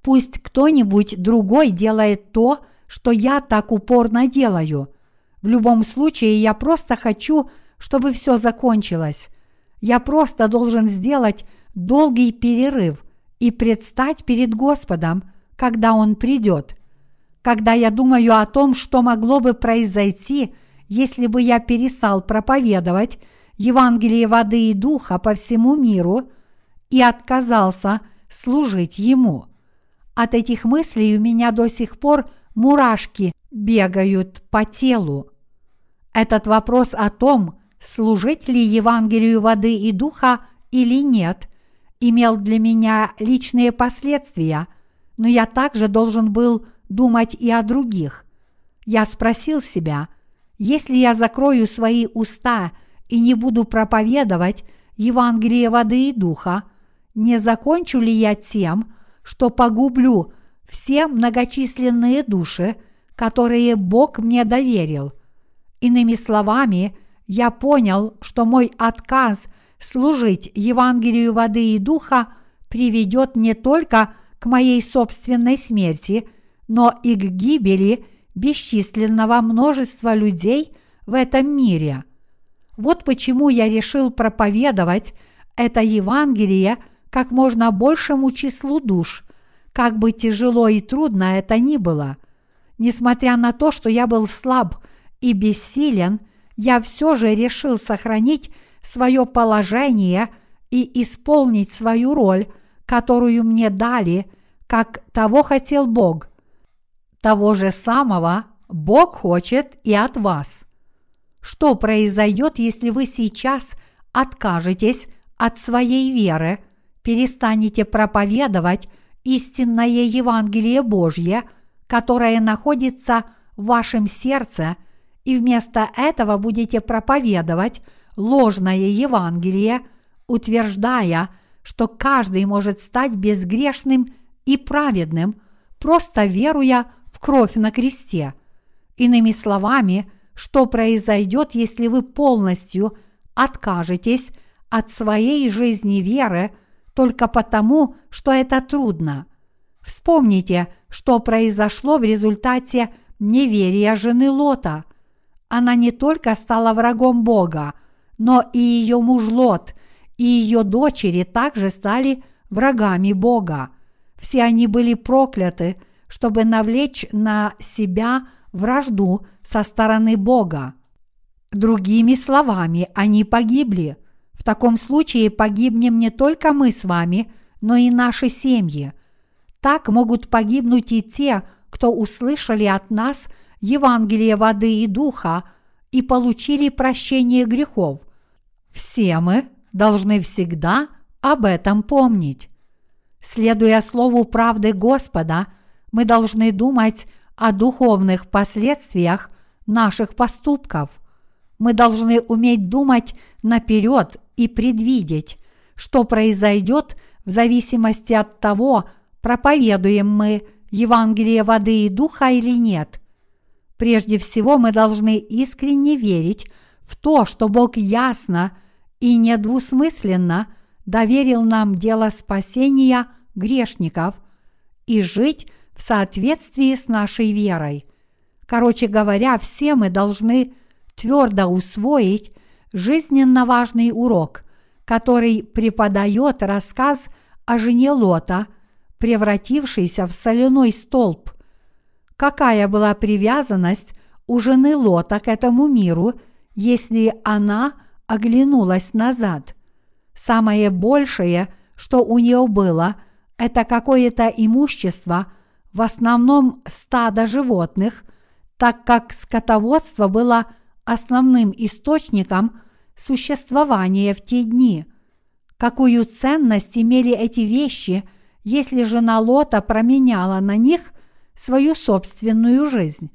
Пусть кто-нибудь другой делает то, что я так упорно делаю. В любом случае, я просто хочу, чтобы все закончилось. Я просто должен сделать долгий перерыв и предстать перед Господом – когда Он придет. Когда я думаю о том, что могло бы произойти, если бы я перестал проповедовать Евангелие воды и духа по всему миру и отказался служить Ему. От этих мыслей у меня до сих пор мурашки бегают по телу. Этот вопрос о том, служить ли Евангелию воды и духа или нет, имел для меня личные последствия – но я также должен был думать и о других. Я спросил себя, если я закрою свои уста и не буду проповедовать Евангелие воды и духа, не закончу ли я тем, что погублю все многочисленные души, которые Бог мне доверил? Иными словами, я понял, что мой отказ служить Евангелию воды и духа приведет не только к моей собственной смерти, но и к гибели бесчисленного множества людей в этом мире. Вот почему я решил проповедовать это Евангелие как можно большему числу душ, как бы тяжело и трудно это ни было. Несмотря на то, что я был слаб и бессилен, я все же решил сохранить свое положение и исполнить свою роль – которую мне дали, как того хотел Бог. Того же самого Бог хочет и от вас. Что произойдет, если вы сейчас откажетесь от своей веры, перестанете проповедовать истинное Евангелие Божье, которое находится в вашем сердце, и вместо этого будете проповедовать ложное Евангелие, утверждая, что каждый может стать безгрешным и праведным, просто веруя в кровь на кресте. Иными словами, что произойдет, если вы полностью откажетесь от своей жизни веры только потому, что это трудно. Вспомните, что произошло в результате неверия жены Лота. Она не только стала врагом Бога, но и ее муж Лот и ее дочери также стали врагами Бога. Все они были прокляты, чтобы навлечь на себя вражду со стороны Бога. Другими словами, они погибли. В таком случае погибнем не только мы с вами, но и наши семьи. Так могут погибнуть и те, кто услышали от нас Евангелие воды и духа и получили прощение грехов. Все мы должны всегда об этом помнить. Следуя слову правды Господа, мы должны думать о духовных последствиях наших поступков. Мы должны уметь думать наперед и предвидеть, что произойдет в зависимости от того, проповедуем мы Евангелие воды и духа или нет. Прежде всего мы должны искренне верить в то, что Бог ясно и недвусмысленно доверил нам дело спасения грешников и жить в соответствии с нашей верой. Короче говоря, все мы должны твердо усвоить жизненно важный урок, который преподает рассказ о жене Лота, превратившейся в соляной столб. Какая была привязанность у жены Лота к этому миру, если она оглянулась назад? Самое большее, что у нее было, это какое-то имущество, в основном стадо животных, так как скотоводство было основным источником существования в те дни. Какую ценность имели эти вещи, если жена Лота променяла на них свою собственную жизнь?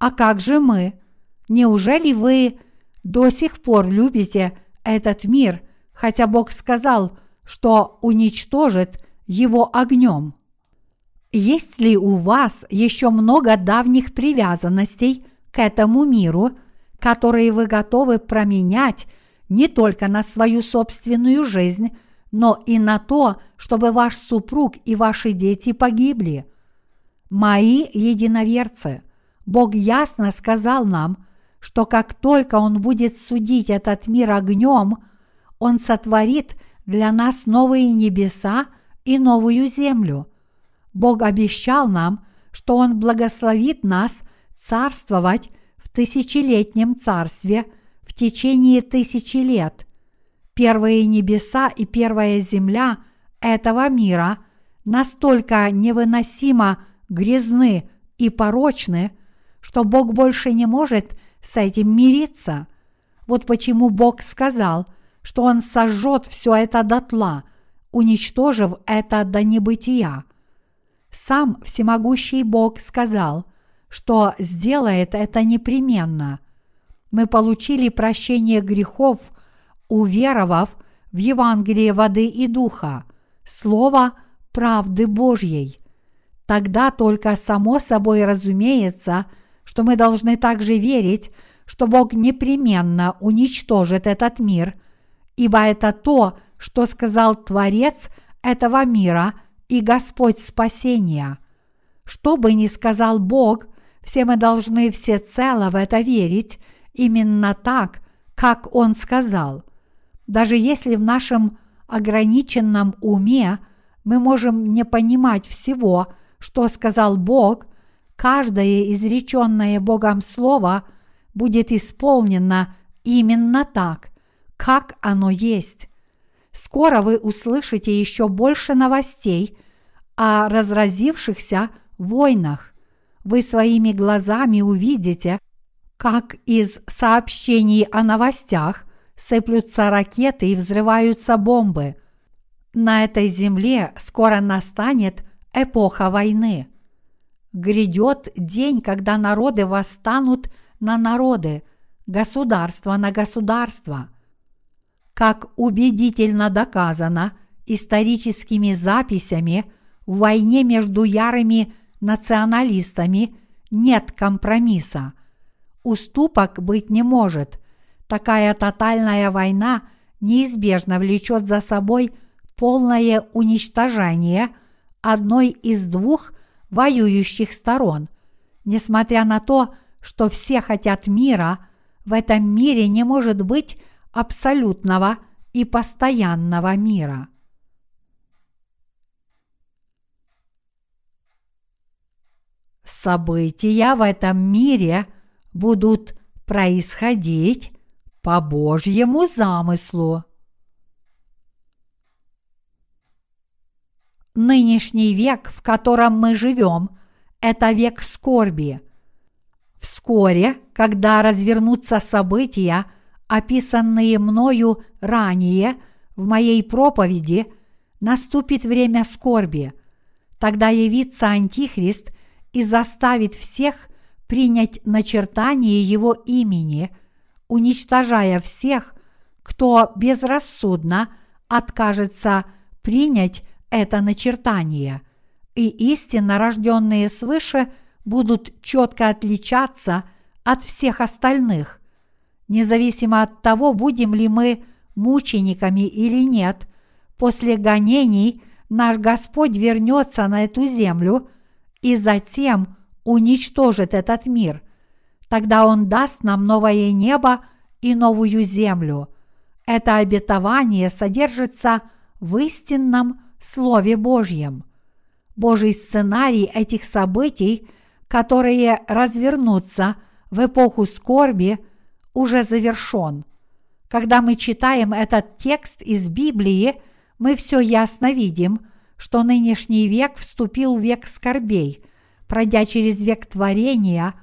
А как же мы? Неужели вы до сих пор любите этот мир, хотя Бог сказал, что уничтожит его огнем? Есть ли у вас еще много давних привязанностей к этому миру, которые вы готовы променять не только на свою собственную жизнь, но и на то, чтобы ваш супруг и ваши дети погибли? Мои единоверцы, Бог ясно сказал нам, что как только Он будет судить этот мир огнем, Он сотворит для нас новые небеса и новую землю – Бог обещал нам, что Он благословит нас царствовать в тысячелетнем царстве в течение тысячи лет. Первые небеса и первая земля этого мира настолько невыносимо грязны и порочны, что Бог больше не может с этим мириться. Вот почему Бог сказал, что Он сожжет все это дотла, уничтожив это до небытия – сам всемогущий Бог сказал, что сделает это непременно. Мы получили прощение грехов, уверовав в Евангелие воды и духа, слово правды Божьей. Тогда только само собой разумеется, что мы должны также верить, что Бог непременно уничтожит этот мир, ибо это то, что сказал Творец этого мира – и Господь спасения. Что бы ни сказал Бог, все мы должны всецело в это верить именно так, как Он сказал. Даже если в нашем ограниченном уме мы можем не понимать всего, что сказал Бог, каждое изреченное Богом слово будет исполнено именно так, как оно есть. Скоро вы услышите еще больше новостей о разразившихся войнах. Вы своими глазами увидите, как из сообщений о новостях сыплются ракеты и взрываются бомбы. На этой земле скоро настанет эпоха войны. Грядет день, когда народы восстанут на народы, государство на государство – как убедительно доказано историческими записями, в войне между ярыми националистами нет компромисса. Уступок быть не может. Такая тотальная война неизбежно влечет за собой полное уничтожение одной из двух воюющих сторон. Несмотря на то, что все хотят мира, в этом мире не может быть абсолютного и постоянного мира. События в этом мире будут происходить по Божьему замыслу. Нынешний век, в котором мы живем, это век скорби. Вскоре, когда развернутся события, описанные мною ранее в моей проповеди, наступит время скорби. Тогда явится Антихрист и заставит всех принять начертание его имени, уничтожая всех, кто безрассудно откажется принять это начертание, и истинно рожденные свыше будут четко отличаться от всех остальных. Независимо от того, будем ли мы мучениками или нет, после гонений наш Господь вернется на эту землю и затем уничтожит этот мир. Тогда Он даст нам новое небо и новую землю. Это обетование содержится в истинном Слове Божьем. Божий сценарий этих событий, которые развернутся в эпоху скорби, уже завершен. Когда мы читаем этот текст из Библии, мы все ясно видим, что нынешний век вступил в век скорбей, пройдя через век творения,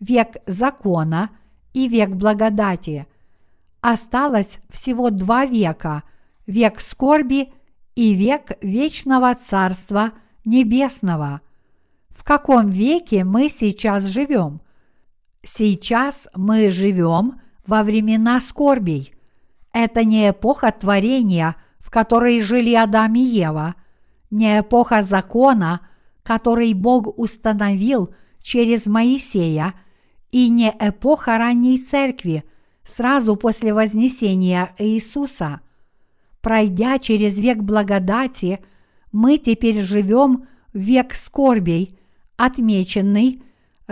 век закона и век благодати. Осталось всего два века – век скорби и век вечного Царства Небесного. В каком веке мы сейчас живем? Сейчас мы живем во времена скорбей. Это не эпоха творения, в которой жили Адам и Ева, не эпоха закона, который Бог установил через Моисея, и не эпоха ранней церкви, сразу после вознесения Иисуса – пройдя через век благодати, мы теперь живем век скорбей, отмеченный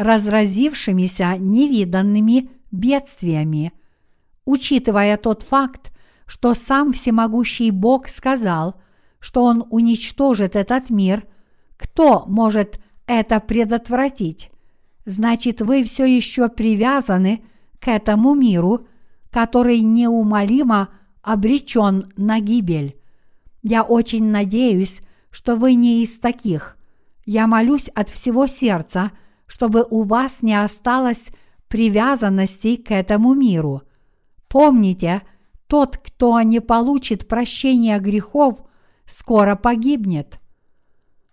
разразившимися невиданными бедствиями. Учитывая тот факт, что сам всемогущий Бог сказал, что Он уничтожит этот мир, кто может это предотвратить? Значит, вы все еще привязаны к этому миру, который неумолимо обречен на гибель. Я очень надеюсь, что вы не из таких. Я молюсь от всего сердца, чтобы у вас не осталось привязанностей к этому миру. Помните, тот, кто не получит прощения грехов, скоро погибнет.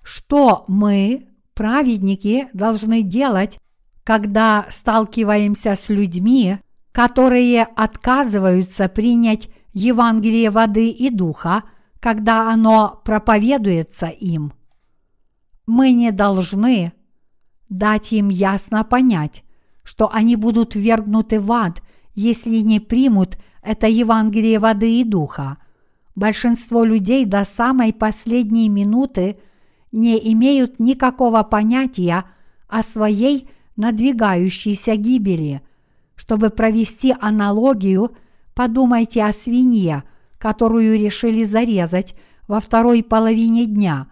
Что мы, праведники, должны делать, когда сталкиваемся с людьми, которые отказываются принять Евангелие воды и духа, когда оно проповедуется им. Мы не должны дать им ясно понять, что они будут вергнуты в ад, если не примут это Евангелие воды и духа. Большинство людей до самой последней минуты не имеют никакого понятия о своей надвигающейся гибели. Чтобы провести аналогию – Подумайте о свинье, которую решили зарезать во второй половине дня.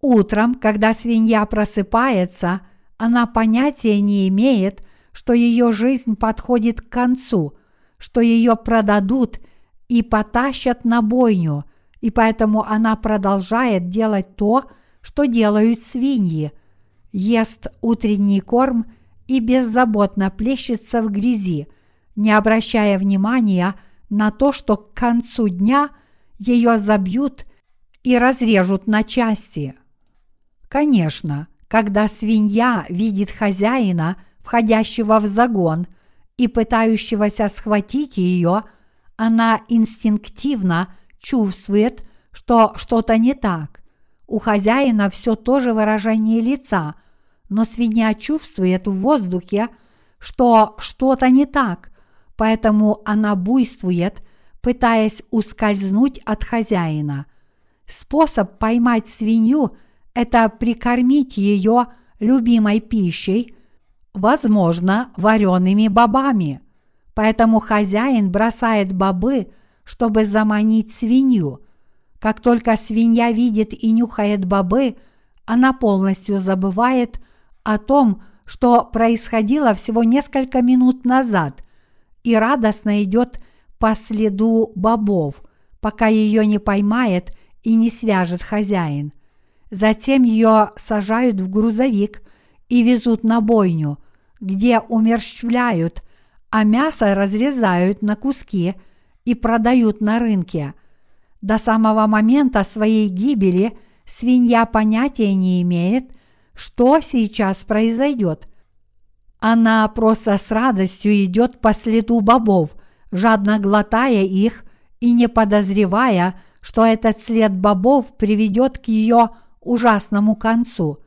Утром, когда свинья просыпается, она понятия не имеет, что ее жизнь подходит к концу, что ее продадут и потащат на бойню, и поэтому она продолжает делать то, что делают свиньи, ест утренний корм и беззаботно плещется в грязи – не обращая внимания на то, что к концу дня ее забьют и разрежут на части. Конечно, когда свинья видит хозяина, входящего в загон и пытающегося схватить ее, она инстинктивно чувствует, что что-то не так. У хозяина все то же выражение лица, но свинья чувствует в воздухе, что что-то не так, поэтому она буйствует, пытаясь ускользнуть от хозяина. Способ поймать свинью – это прикормить ее любимой пищей, возможно, вареными бобами. Поэтому хозяин бросает бобы, чтобы заманить свинью. Как только свинья видит и нюхает бобы, она полностью забывает о том, что происходило всего несколько минут назад – и радостно идет по следу бобов, пока ее не поймает и не свяжет хозяин. Затем ее сажают в грузовик и везут на бойню, где умерщвляют, а мясо разрезают на куски и продают на рынке. До самого момента своей гибели свинья понятия не имеет, что сейчас произойдет. Она просто с радостью идет по следу бобов, жадно глотая их и не подозревая, что этот след бобов приведет к ее ужасному концу.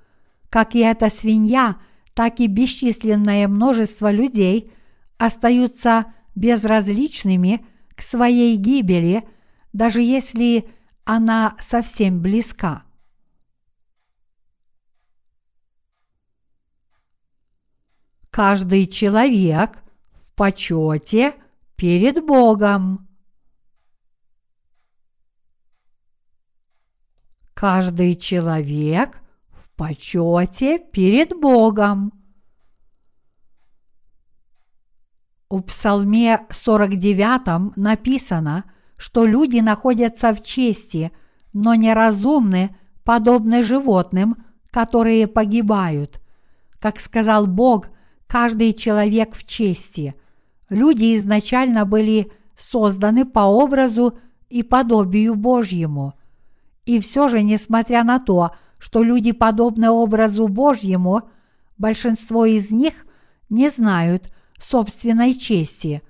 Как и эта свинья, так и бесчисленное множество людей остаются безразличными к своей гибели, даже если она совсем близка. Каждый человек в почете перед Богом. Каждый человек в почете перед Богом. У Псалме 49 написано, что люди находятся в чести, но неразумны, подобны животным, которые погибают. Как сказал Бог, каждый человек в чести. Люди изначально были созданы по образу и подобию Божьему. И все же, несмотря на то, что люди подобны образу Божьему, большинство из них не знают собственной чести,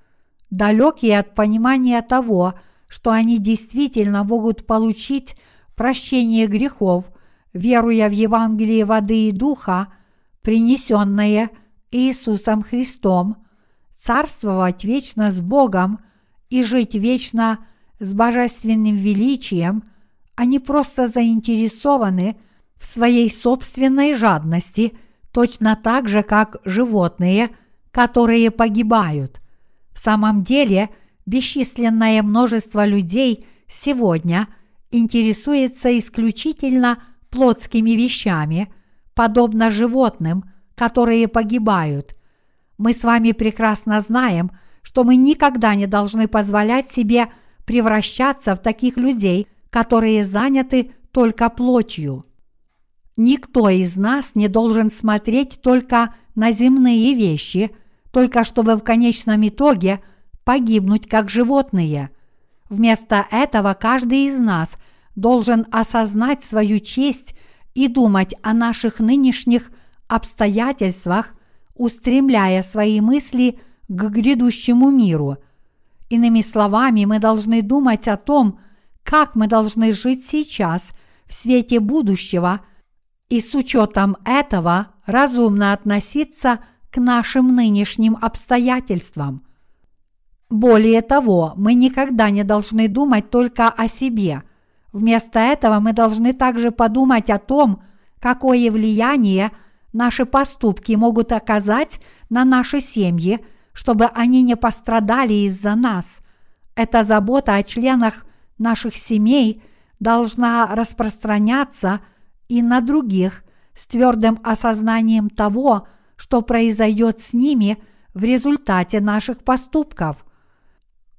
далекие от понимания того, что они действительно могут получить прощение грехов, веруя в Евангелие воды и духа, принесенное – Иисусом Христом, царствовать вечно с Богом и жить вечно с божественным величием, они просто заинтересованы в своей собственной жадности, точно так же, как животные, которые погибают. В самом деле, бесчисленное множество людей сегодня интересуется исключительно плотскими вещами, подобно животным – которые погибают. Мы с вами прекрасно знаем, что мы никогда не должны позволять себе превращаться в таких людей, которые заняты только плотью. Никто из нас не должен смотреть только на земные вещи, только чтобы в конечном итоге погибнуть как животные. Вместо этого каждый из нас должен осознать свою честь и думать о наших нынешних – обстоятельствах, устремляя свои мысли к грядущему миру. Иными словами, мы должны думать о том, как мы должны жить сейчас в свете будущего и с учетом этого разумно относиться к нашим нынешним обстоятельствам. Более того, мы никогда не должны думать только о себе. Вместо этого мы должны также подумать о том, какое влияние – наши поступки могут оказать на наши семьи, чтобы они не пострадали из-за нас. Эта забота о членах наших семей должна распространяться и на других с твердым осознанием того, что произойдет с ними в результате наших поступков.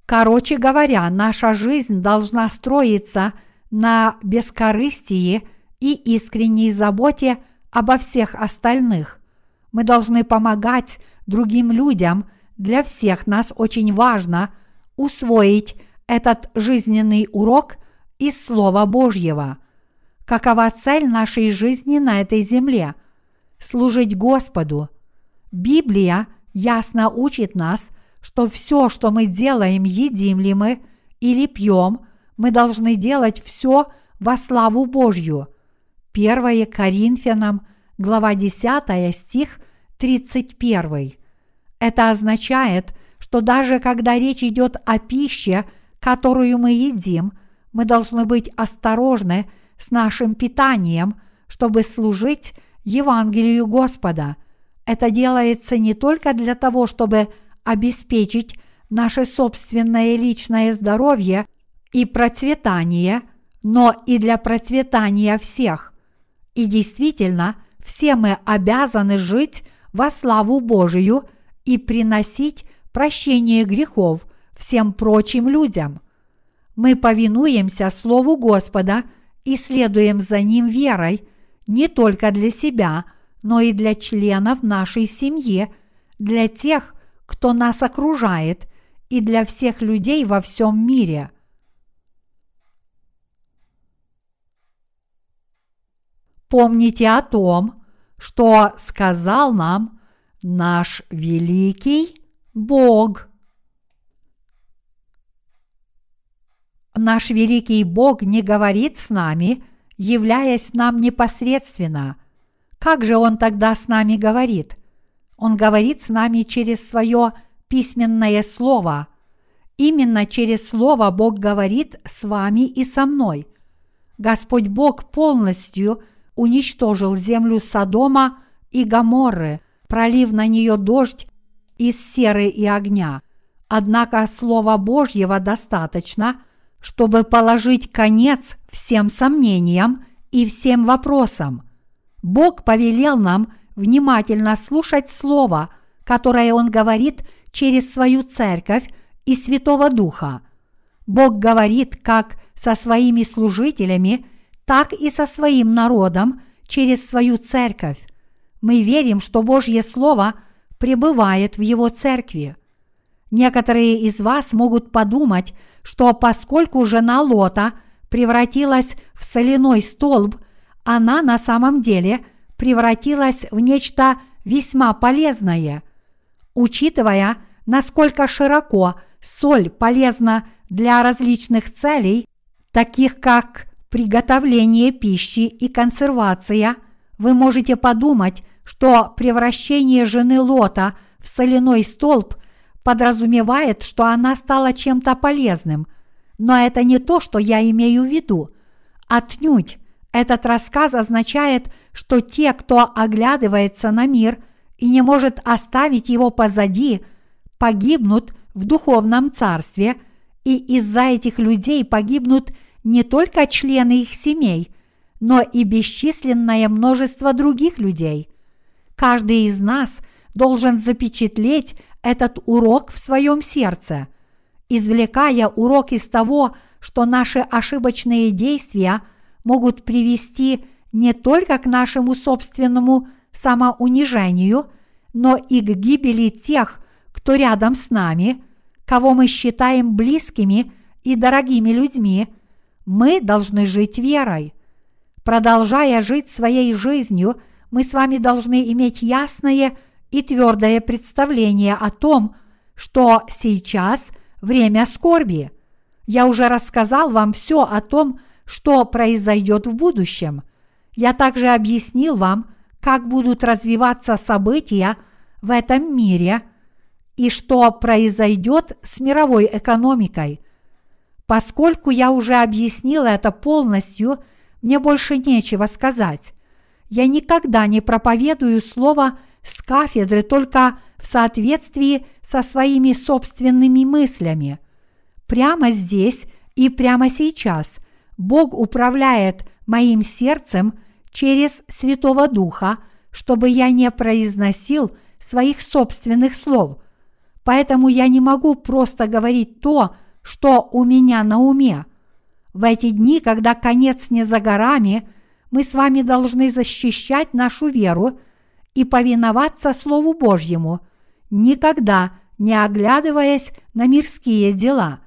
Короче говоря, наша жизнь должна строиться на бескорыстии и искренней заботе – обо всех остальных. Мы должны помогать другим людям. Для всех нас очень важно усвоить этот жизненный урок из Слова Божьего. Какова цель нашей жизни на этой земле? Служить Господу. Библия ясно учит нас, что все, что мы делаем, едим ли мы или пьем, мы должны делать все во славу Божью – 1 Коринфянам, глава 10, стих 31. Это означает, что даже когда речь идет о пище, которую мы едим, мы должны быть осторожны с нашим питанием, чтобы служить Евангелию Господа. Это делается не только для того, чтобы обеспечить наше собственное личное здоровье и процветание, но и для процветания всех. И действительно, все мы обязаны жить во славу Божию и приносить прощение грехов всем прочим людям. Мы повинуемся Слову Господа и следуем за Ним верой не только для себя, но и для членов нашей семьи, для тех, кто нас окружает, и для всех людей во всем мире. Помните о том, что сказал нам наш великий Бог. Наш великий Бог не говорит с нами, являясь нам непосредственно. Как же Он тогда с нами говорит? Он говорит с нами через свое письменное слово. Именно через слово Бог говорит с вами и со мной. Господь Бог полностью уничтожил землю Содома и Гоморры, пролив на нее дождь из серы и огня. Однако Слова Божьего достаточно, чтобы положить конец всем сомнениям и всем вопросам. Бог повелел нам внимательно слушать Слово, которое Он говорит через свою церковь и Святого Духа. Бог говорит как со своими служителями, так и со своим народом через свою церковь. Мы верим, что Божье Слово – пребывает в Его церкви. Некоторые из вас могут подумать, что поскольку жена Лота превратилась в соляной столб, она на самом деле превратилась в нечто весьма полезное. Учитывая, насколько широко соль полезна для различных целей, таких как приготовление пищи и консервация, вы можете подумать, что превращение жены Лота в соляной столб подразумевает, что она стала чем-то полезным. Но это не то, что я имею в виду. Отнюдь этот рассказ означает, что те, кто оглядывается на мир и не может оставить его позади, погибнут в духовном царстве, и из-за этих людей погибнут не только члены их семей, но и бесчисленное множество других людей – Каждый из нас должен запечатлеть этот урок в своем сердце, извлекая урок из того, что наши ошибочные действия могут привести не только к нашему собственному самоунижению, но и к гибели тех, кто рядом с нами, кого мы считаем близкими и дорогими людьми, мы должны жить верой. Продолжая жить своей жизнью – мы с вами должны иметь ясное и твердое представление о том, что сейчас время скорби. Я уже рассказал вам все о том, что произойдет в будущем. Я также объяснил вам, как будут развиваться события в этом мире и что произойдет с мировой экономикой. Поскольку я уже объяснил это полностью, мне больше нечего сказать. Я никогда не проповедую слово с кафедры только в соответствии со своими собственными мыслями. Прямо здесь и прямо сейчас Бог управляет моим сердцем через Святого Духа, чтобы я не произносил своих собственных слов. Поэтому я не могу просто говорить то, что у меня на уме. В эти дни, когда конец не за горами – мы с вами должны защищать нашу веру и повиноваться Слову Божьему, никогда не оглядываясь на мирские дела.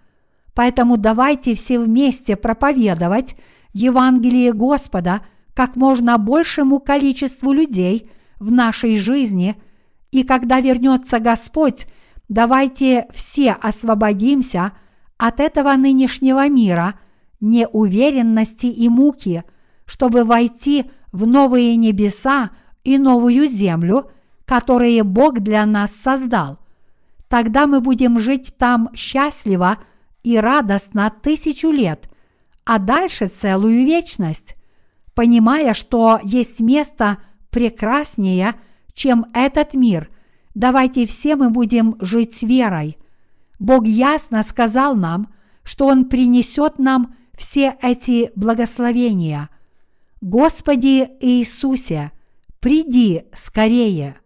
Поэтому давайте все вместе проповедовать Евангелие Господа как можно большему количеству людей в нашей жизни, и когда вернется Господь, давайте все освободимся от этого нынешнего мира, неуверенности и муки – чтобы войти в новые небеса и новую землю, которые Бог для нас создал. Тогда мы будем жить там счастливо и радостно тысячу лет, а дальше целую вечность, понимая, что есть место прекраснее, чем этот мир. Давайте все мы будем жить с верой. Бог ясно сказал нам, что Он принесет нам все эти благословения – Господи Иисусе, приди скорее!